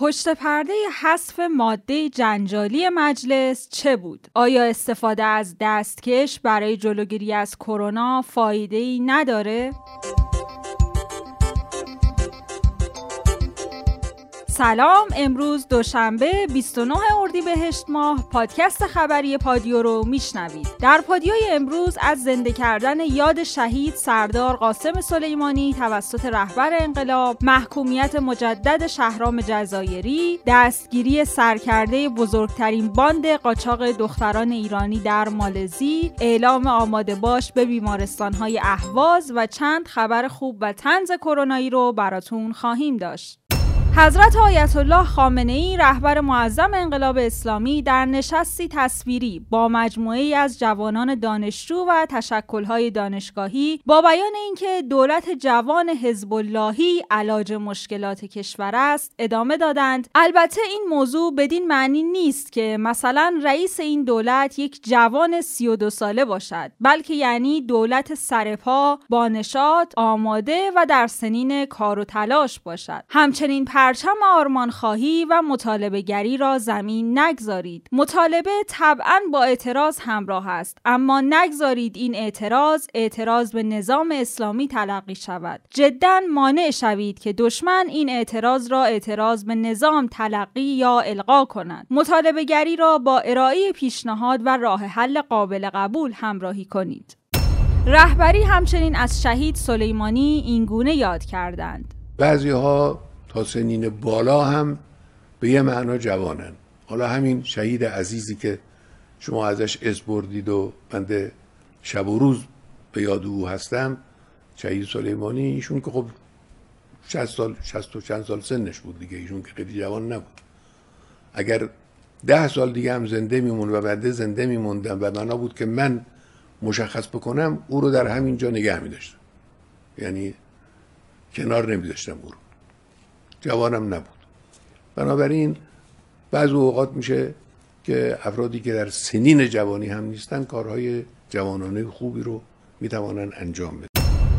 پشت پرده حذف ماده جنجالی مجلس چه بود؟ آیا استفاده از دستکش برای جلوگیری از کرونا فایده ای نداره؟ سلام امروز دوشنبه 29 اردیبهشت ماه پادکست خبری پادیو رو میشنوید. در پادیوی امروز از زنده کردن یاد شهید سردار قاسم سلیمانی توسط رهبر انقلاب محکومیت مجدد شهرام جزایری دستگیری سرکرده بزرگترین باند قاچاق دختران ایرانی در مالزی اعلام آماده باش به بیمارستانهای اهواز و چند خبر خوب و تنز کرونایی رو براتون خواهیم داشت. حضرت آیت الله خامنه ای رهبر معظم انقلاب اسلامی در نشستی تصویری با مجموعه از جوانان دانشجو و تشکلهای دانشگاهی با بیان اینکه دولت جوان حزب اللهی علاج مشکلات کشور است ادامه دادند. البته این موضوع بدین معنی نیست که مثلا رئیس این دولت یک جوان 32 ساله باشد بلکه یعنی دولت سرپا با نشاط آماده و در سنین کار و تلاش باشد. همچنین پرچم آرمان خواهی و مطالبه گری را زمین نگذارید. مطالبه طبعا با اعتراض همراه است اما نگذارید این اعتراض اعتراض به نظام اسلامی تلقی شود. جدا مانع شوید که دشمن این اعتراض را اعتراض به نظام تلقی یا القا کند. مطالبه گری را با ارائه پیشنهاد و راه حل قابل قبول همراهی کنید. رهبری همچنین از شهید سلیمانی اینگونه یاد کردند. بعضی ها تا سنین بالا هم به یه معنا جوانن. حالا همین شهید عزیزی که شما ازش از بردید و بنده شب و روز به یاد او هستم شهید سلیمانی ایشون که خب 60 سال 60 و چند سال سنش بود دیگه ایشون که خیلی جوان نبود. اگر ده سال دیگه هم زنده میمون و بنده زنده میموندم و معنا بود که من مشخص بکنم او رو در همین جا نگه میداشتم. یعنی کنار نمیداشتم او رو. جوانم نبود. بنابراین بعض اوقات میشه که افرادی که در سنین جوانی هم نیستن کارهای جوانانه خوبی رو می‌توانن انجام بدن.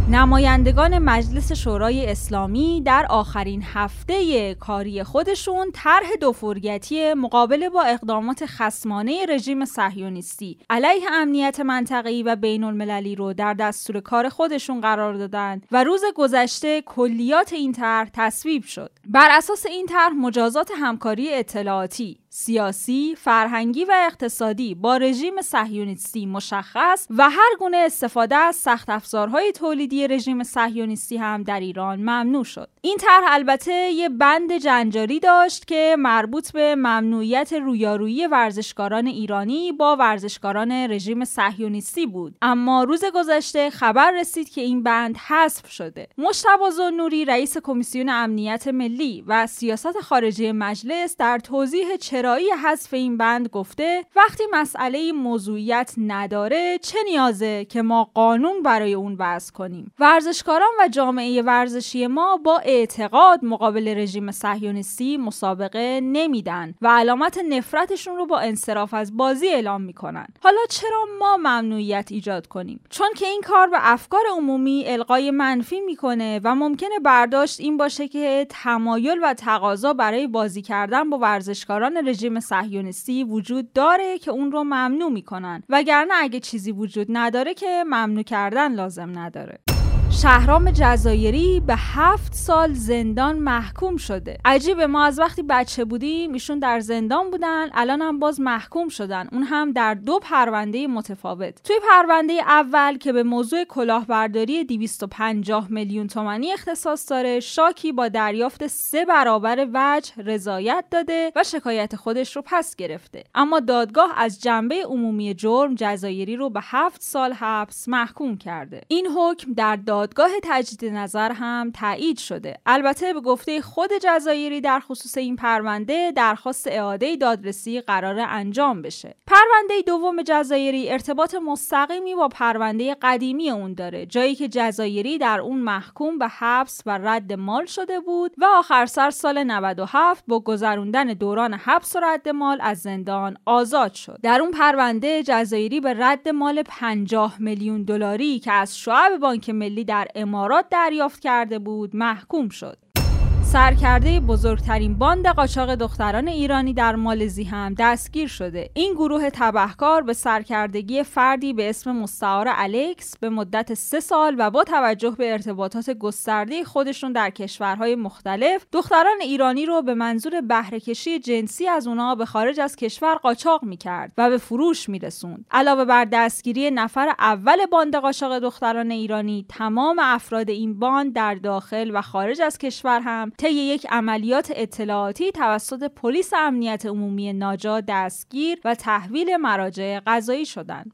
نمایندگان مجلس شورای اسلامی در آخرین هفته کاری خودشون طرح دوفرگتی مقابله با اقدامات خسمانه رژیم صهیونیستی علیه امنیت منطقه‌ای و بین المللی رو در دستور کار خودشون قرار دادند و روز گذشته کلیات این طرح تصویب شد. بر اساس این طرح مجازات همکاری اطلاعاتی سیاسی، فرهنگی و اقتصادی با رژیم صهیونیستی مشخص و هر گونه استفاده از سخت افزارهای تولیدی رژیم صهیونیستی هم در ایران ممنوع شد. این طرح البته یه بند جنجالی داشت که مربوط به ممنوعیت رویارویی ورزشکاران ایرانی با ورزشکاران رژیم صهیونیستی بود. اما روز گذشته خبر رسید که این بند حذف شده. مشتبه نوری رئیس کمیسیون امنیت ملی و سیاست خارجی مجلس در توضیح چرایی حذف این بند گفته وقتی مسئله موضوعیت نداره چه نیازه که ما قانون برای اون وضع کنیم؟ ورزشکاران و جامعه ورزشی ما با اعتقاد مقابل رژیم صهیونیستی مسابقه نمیدن و علامت نفرتشون رو با انصراف از بازی اعلام می‌کنن. حالا چرا ما ممنوعیت ایجاد کنیم؟ چون که این کار به افکار عمومی القای منفی می‌کنه و ممکنه برداشت این باشه که تمایل و تقاضا برای بازی کردن با ورزشکاران رژیم صهیونیستی وجود داره که اون رو ممنوع می‌کنن وگرنه اگه چیزی وجود نداره که ممنوع کردن لازم نداره. شهرام جزایری به هفت سال زندان محکوم شده. عجیبه ما از وقتی بچه بودیم ایشون در زندان بودن الان هم باز محکوم شدن. اون هم در دو پرونده متفاوت. توی پرونده اول که به موضوع کلاهبرداری 250 میلیون تومانی اختصاص داره شاکی با دریافت سه برابر وجه رضایت داده و شکایت خودش رو پس گرفته. اما دادگاه از جنبه عمومی جرم جزایری رو به هفت سال حبس محکوم کرده. این حکم در دادگاه دادگاه تجدید نظر هم تایید شده. البته به گفته خود جزایری در خصوص این پرونده درخواست اعاده دادرسی قرار انجام بشه. پرونده دوم جزایری ارتباط مستقیمی با پرونده قدیمی اون داره. جایی که جزایری در اون محکوم به حبس و رد مال شده بود و آخر سر سال 97 با گذروندن دوران حبس و رد مال از زندان آزاد شد. در اون پرونده جزایری به رد مال 50 میلیون دلاری که از شعب بانک ملی در امارات دریافت کرده بود محکوم شد. سرکرده بزرگترین باند قاچاق دختران ایرانی در مالزی هم دستگیر شده. این گروه تبهکار به سرکردگی فردی به اسم مستعار الکس به مدت سه سال و با توجه به ارتباطات گسترده خودشون در کشورهای مختلف دختران ایرانی رو به منظور بهرهکشی جنسی از اونها به خارج از کشور قاچاق می‌کرد و به فروش میرسوند. علاوه بر دستگیری نفر اول باند قاچاق دختران ایرانی تمام افراد این باند در داخل و خارج از کشور هم طی یک عملیات اطلاعاتی توسط پلیس امنیت عمومی ناجا دستگیر و تحویل مراجع قضایی شدند.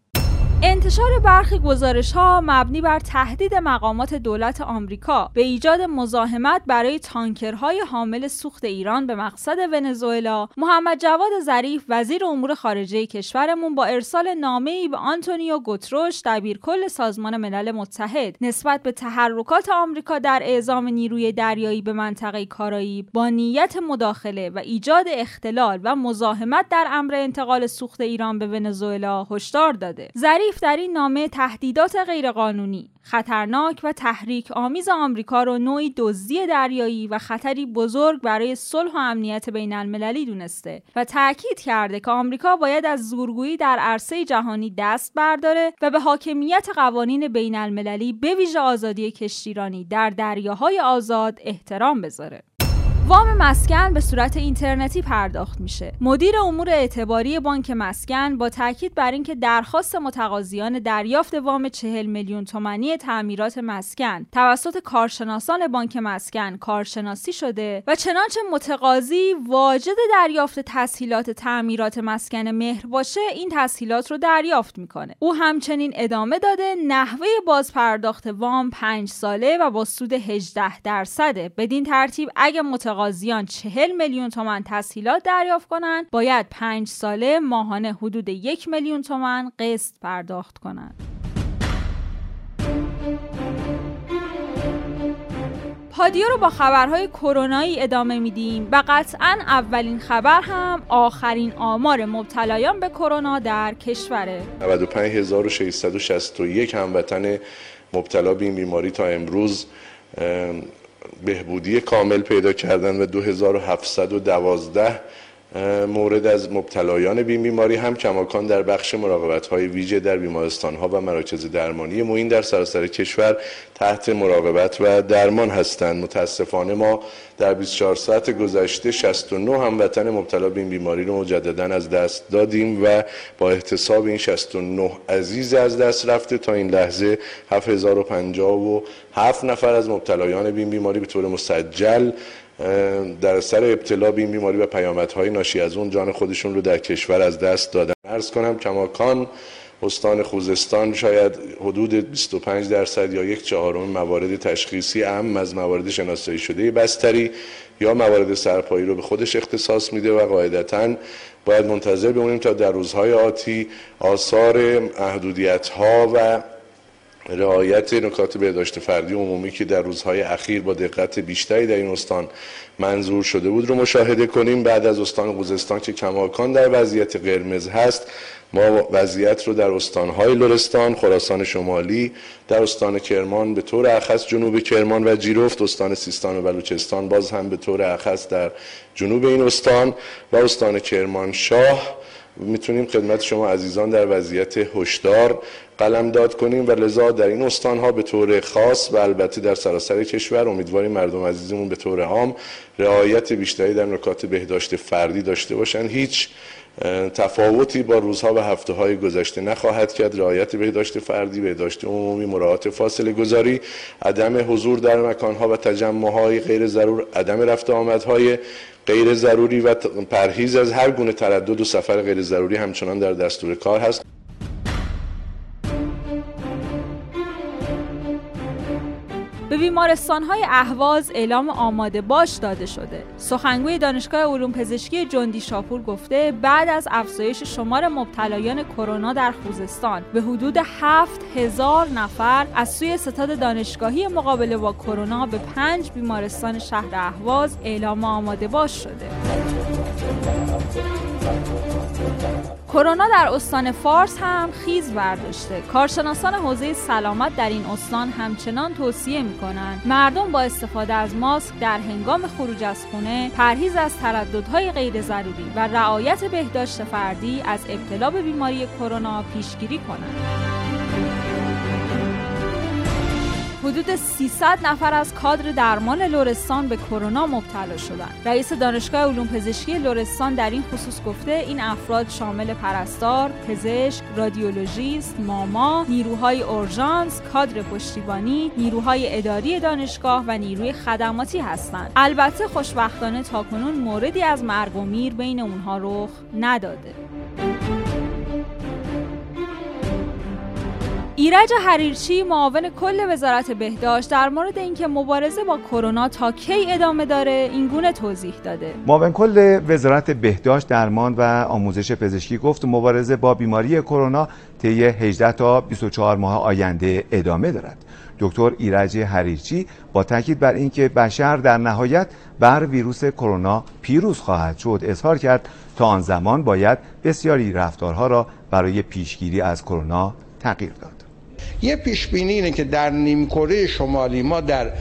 انتشار برخی گزارش ها مبنی بر تهدید مقامات دولت آمریکا به ایجاد مزاحمت برای تانکرهای حامل سوخت ایران به مقصد ونزوئلا محمد جواد ظریف وزیر امور خارجه کشورمون با ارسال نامه ای به آنتونیو گوتروش دبیرکل سازمان ملل متحد. نسبت به تحرکات آمریکا در اعزام نیروی دریایی به منطقه کارایی با نیت مداخله و ایجاد اختلال و مزاحمت در امر انتقال سوخت ایران به ونزوئلا هشدار داده. ظریف در این نامه تهدیدات غیرقانونی خطرناک و تحریک آمیز آمریکا را نوعی دزدی دریایی و خطری بزرگ برای صلح و امنیت بین المللی دونسته و تاکید کرده که آمریکا باید از زورگویی در عرصه جهانی دست برداره و به حاکمیت قوانین بین المللی به ویژه آزادی کشتیرانی در دریاهای آزاد احترام بذاره. وام مسکن به صورت اینترنتی پرداخت میشه. مدیر امور اعتباری بانک مسکن با تاکید بر اینکه درخواست متقاضیان دریافت وام 40 میلیون تومانی تعمیرات مسکن توسط کارشناسان بانک مسکن کارشناسی شده و چنانچه متقاضی واجد دریافت تسهیلات تعمیرات مسکن مهر باشه این تسهیلات رو دریافت می‌کنه. او همچنین ادامه داده نحوه باز پرداخت وام 5 ساله و با سود 18 درصده. بدین ترتیب اگه متقاضی متقاضیان چهل میلیون تومن تسهیلات دریافت کنند باید پنج ساله ماهانه حدود یک میلیون تومن قسط پرداخت کنند. پادیو رو با خبرهای کرونایی ادامه میدیم و قطعا اولین خبر هم آخرین آمار مبتلایان به کرونا در کشوره. 95661 هموطن مبتلا به این بیماری تا امروز بهبودی کامل پیدا کردن و 2712 مورد از مبتلایان بیماری هم کماکان در بخش مراقبت های ویژه در بیمارستان ها و مراکز درمانی موین در سراسر کشور تحت مراقبت و درمان هستند. متاسفانه ما در 24 ساعت گذشته 69 هموطن مبتلا به این بیماری رو مجددا از دست دادیم و با احتساب این 69 عزیز از دست رفته. تا این لحظه 7057 نفر از مبتلایان به بیماری به طور مسجل در سر ابتلا به این بیماری و پیامدهای ناشی از اون جان خودشون رو در کشور از دست دادن. ارز کنم کماکان استان خوزستان شاید حدود 25 درصد یا یک چهارم موارد تشخیصی اهم از موارد شناسایی شده بستری یا موارد سرپایی رو به خودش اختصاص میده و قاعدتا باید منتظر بمونیم تا در روزهای آتی آثار محدودیت ها و رعایت نکات بهداشت فردی عمومی که در روزهای اخیر با دقت بیشتری در این استان منظور شده بود رو مشاهده کنیم. بعد از استان خوزستان که کماکان در وضعیت قرمز هست ما وضعیت رو در استانهای لرستان، خراسان شمالی، در استان کرمان به طور اخص جنوب کرمان و جیرفت، استان سیستان و بلوچستان باز هم به طور اخص در جنوب این استان و استان کرمانشاه می‌تونیم خدمت شما عزیزان در وضعیت هشدار قلم داد کنیم و لذا در این استانها به طور خاص و البته در سراسر کشور امیدواریم مردم عزیزمون به طور عام رعایت بیشتری در نکات بهداشت فردی داشته باشند هیچ تفاوتی با روزها و هفته های گذشته نخواهد کرد. رعایت بهداشت فردی بهداشت عمومی مراعات فاصله گذاری عدم حضور در مکانها و تجمع های غیر ضرور عدم رفت آمدهای غیر ضروری و پرهیز از هر گونه تردد و سفر غیر ضروری همچنان در دستور کار هست. به بیمارستان های اهواز اعلام آماده باش داده شده. سخنگوی دانشگاه علوم پزشکی جندی شاپور گفته بعد از افزایش شمار مبتلایان کرونا در خوزستان به حدود 7000 نفر از سوی ستاد دانشگاهی مقابله با کرونا به پنج بیمارستان شهر اهواز اعلام آماده باش شده. کرونا در استان فارس هم خیز برداشته. کارشناسان حوزه سلامت در این استان همچنان توصیه می کنند مردم با استفاده از ماسک در هنگام خروج از خونه پرهیز از ترددهای غیر ضروری و رعایت بهداشت فردی از ابتلا به بیماری کرونا پیشگیری کنند. حدود 300 نفر از کادر درمان لورستان به کرونا مبتلا شدند. رئیس دانشگاه علوم پزشکی لورستان در این خصوص گفته این افراد شامل پرستار، پزشک، رادیولوژیست، ماما، نیروهای اورژانس، کادر پشتیبانی، نیروهای اداری دانشگاه و نیروی خدماتی هستند. البته خوشبختانه تاکنون موردی از مرگ و میر بین اونها رخ نداده. ایرج حریرچی معاون کل وزارت بهداشت در مورد اینکه مبارزه با کرونا تا کی ادامه داره این گونه توضیح داده. معاون کل وزارت بهداشت درمان و آموزش پزشکی گفت مبارزه با بیماری کرونا طی 18 تا 24 ماه آینده ادامه دارد. دکتر ایرج حریرچی با تاکید بر اینکه بشر در نهایت بر ویروس کرونا پیروز خواهد شد اظهار کرد تا آن زمان باید بسیاری رفتارها را برای پیشگیری از کرونا تغییر داد. یه پیش بینی اینه که در نیمکره شمالی ما در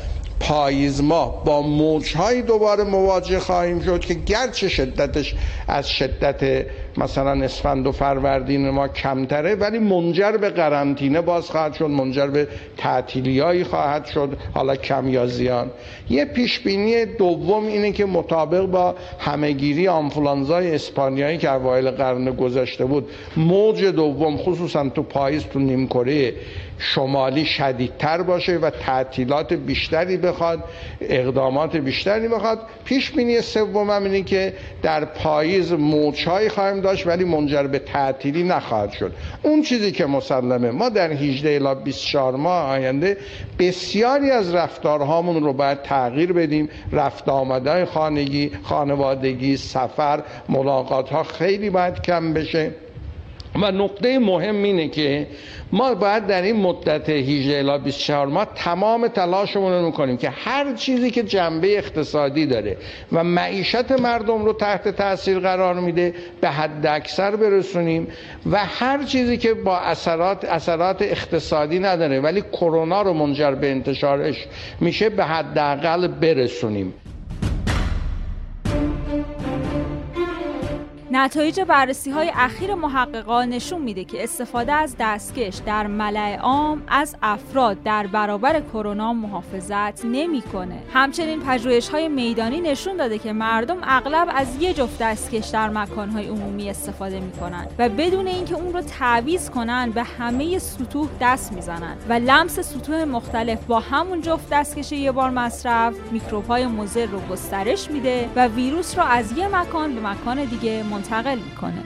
پاییز ماه با موجهایی دوباره مواجه خواهیم شد که گرچه شدتش از شدت مثلا اسفند و فروردین ما کمتره ولی منجر به قرنطینه باز خواهد شد منجر به تعطیلیایی خواهد شد حالا کم یا زیان. یه پیش بینی دوم اینه که مطابق با همهگیری آنفولانزای اسپانیایی که اوایل قرن گذشته بود موج دوم خصوصا تو پاییز تو نیمکره شمالی شدیدتر باشه و تعطیلات بیشتری بخواد اقدامات بیشتری بخواد. پیش بینی سوم اینه که در پاییز موجهایی خواهیم داشت ولی منجر به تعطیلی نخواهد شد. اون چیزی که مسلمه ما در 18 الی 24 ماه آینده بسیاری از رفتارهامون رو باید تغییر بدیم. رفت آمده خانگی خانوادگی سفر ملاقات ها خیلی باید کم بشه. و نقطه مهم اینه که ما باید در این مدت 18 الی 24 ماه تمام تلاشمون رو می‌کنیم که هر چیزی که جنبه اقتصادی داره و معیشت مردم رو تحت تاثیر قرار میده به حد اکثر برسونیم و هر چیزی که با اثرات اثرات اقتصادی نداره ولی کرونا رو منجر به انتشارش میشه به حداقل برسونیم. نتایج بررسی های اخیر محققان نشون میده که استفاده از دستکش در ملع عام از افراد در برابر کرونا محافظت نمی‌کنه. همچنین پژوهش های میدانی نشون داده که مردم اغلب از یه جفت دستکش در مکان های عمومی استفاده می‌کنن و بدون اینکه اون رو تعویض کنن به همه سطوح دست می‌زنن و لمس سطوح مختلف با همون جفت دستکش یه بار مصرف میکروب های مضر رو گسترش میده و ویروس رو از یه مکان به مکان دیگه منتقل می‌کنه.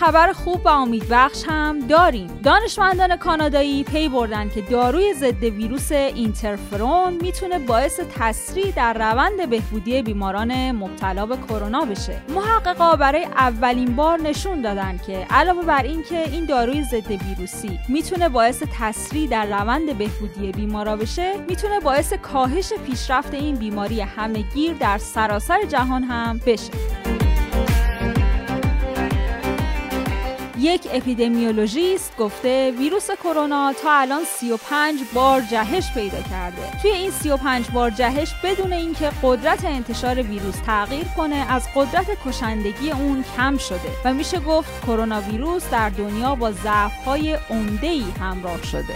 خبر خوب و امیدبخش هم داریم. دانشمندان کانادایی پی بردن که داروی ضد ویروس اینترفرون می‌تونه باعث تسریع در روند بهبودی بیماران مبتلا به کرونا بشه. محققا برای اولین بار نشون دادن که علاوه بر اینکه این داروی ضد ویروسی می‌تونه باعث تسریع در روند بهبودی بیمارا بشه می‌تونه باعث کاهش پیشرفت این بیماری همهگیر در سراسر جهان هم بشه. یک اپیدمیولوژیست گفته ویروس کرونا تا الان 35 بار جهش پیدا کرده. توی این 35 بار جهش بدون اینکه قدرت انتشار ویروس تغییر کنه از قدرت کشندگی اون کم شده و میشه گفت کرونا ویروس در دنیا با ضعف‌های عمده‌ای همراه شده.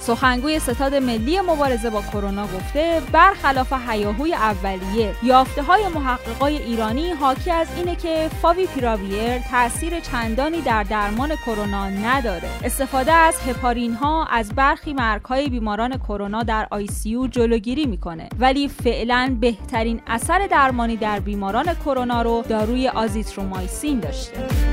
سخنگوی ستاد ملی مبارزه با کرونا گفته برخلاف هیاهوی اولیه یافته های محققای ایرانی حاکی از اینه که فاوی پیراویر تاثیر چندانی در درمان کرونا نداره. استفاده از هپارین ها از برخی مرگ های بیماران کرونا در آی سی یو جلوگیری می‌کنه. ولی فعلا بهترین اثر درمانی در بیماران کرونا رو داروی آزیترومایسین داشته.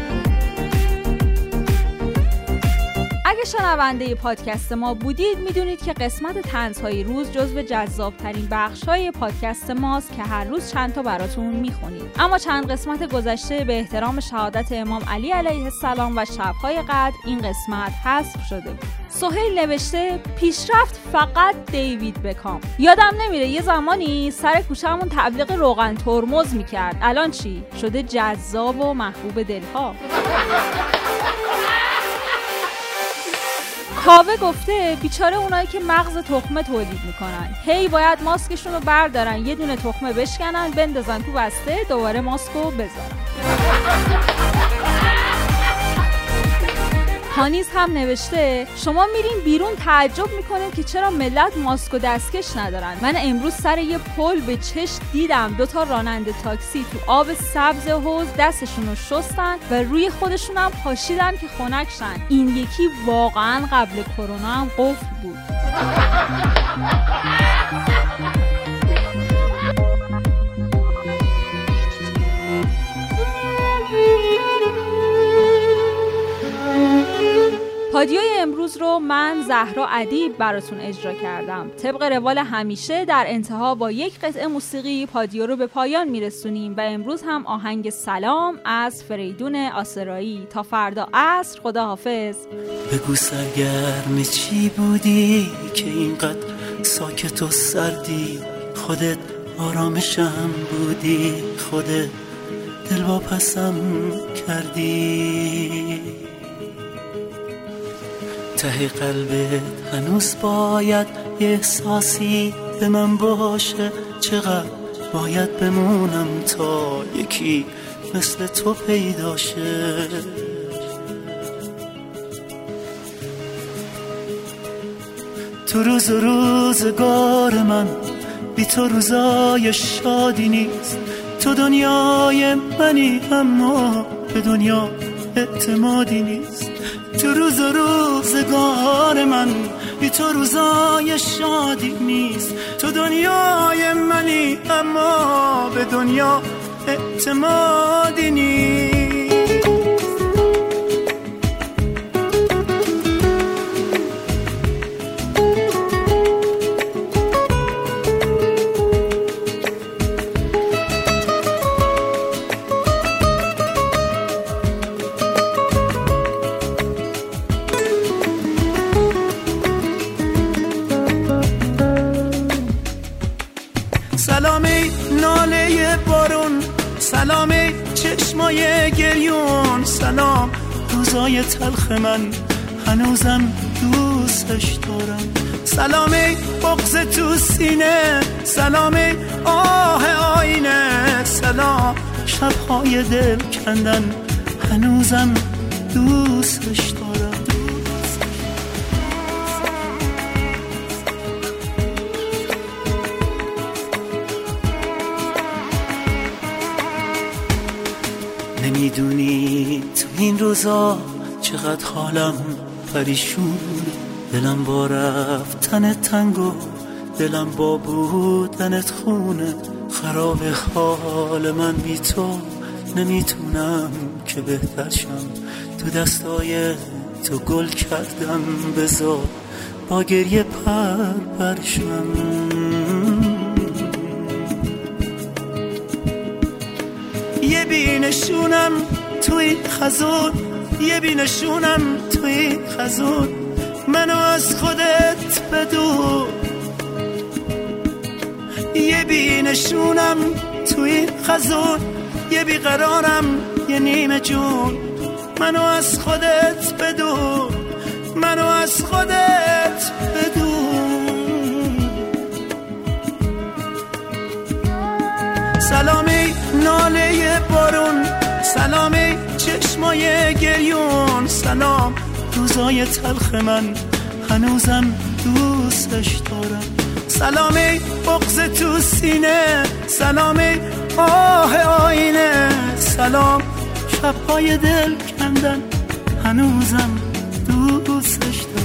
شنونده پادکست ما بودید می‌دونید که قسمت تنزهای روز جزو جذابترین بخشهای پادکست ماست که هر روز چند تا براتون می‌خونیم. اما چند قسمت گذشته به احترام شهادت امام علی علیه السلام و شبهای قدر این قسمت حذف شده. بود سهیل نوشته پیشرفت فقط دیوید بکام. یادم نمیره یه زمانی سر کوچهمون تبلیغ روغن ترمز می‌کرد. الان چی؟ شده جذاب و محبوب دلها. کاوه گفته بیچاره اونایی که مغز تخمه تولید می‌کنن. هی باید ماسکشون رو بردارن. یه دونه تخمه بشکنن بندازن تو بسته دوباره ماسکو بذارن. هانیز هم نوشته شما میرین بیرون تعجب می‌کنید که چرا ملت ماسک و دستکش ندارن. من امروز سر یه پل به چش دیدم دوتا راننده تاکسی تو آب سبز حوز دستشون رو شستن و روی خودشون هم پاشیدن که خنکشن این یکی واقعا قبل کرونا هم قفل بود. پادیوی امروز رو من زهرا ادیب براتون اجرا کردم. طبق روال همیشه در انتها با یک قطعه موسیقی پادیو رو به پایان میرسونیم و امروز هم آهنگ سلام از فریدون آسرایی. تا فردا عصر خداحافظ. بگو سرگرم چی بودی که اینقدر ساکت و سردی؟ خودت آرامشم بودی خودت دل واپسم کردی. ته قلبت هنوز باید یه احساسی به من باشه. چقدر باید بمونم تا یکی مثل تو پیداشه تو روز و روزگار من بی تو روزای شادی نیست. تو دنیای منی اما به دنیا اعتمادی نیست. تو روز و روزگار من. بی تو روزای شادی نیست. تو دنیای منی اما به دنیا اعتمادی نیست. روزای تلخ من هنوزم دوستش دارم. سلامی بغز تو سینه سلامی آه آینه سلام. شبهای دل کندن هنوزم دوستش دارم. نمی‌دونی تو این روزا چقدر حالم پریشون؟ دلم با رفتن تنگو دلم با بودنت خونه خراب حال من بی تو نمی‌تونم که بهتر شم تو دستای تو گل کردم بذار با گریه پر پرشم. بینشونم توی خزون یه بینشونم توی خزون. منو از خودت بدون یه بینشونم توی خزون یه بیقرارم یه نیمه جون. منو از خودت بدون منو از خودت بدون سلامی. چشمای گریون. سلام. روزای تلخ من. هنوزم دوستش دارم. سلامی بغز تو سینه. سلامی آه آینه. سلام. شبهای دل کندن. هنوزم دوست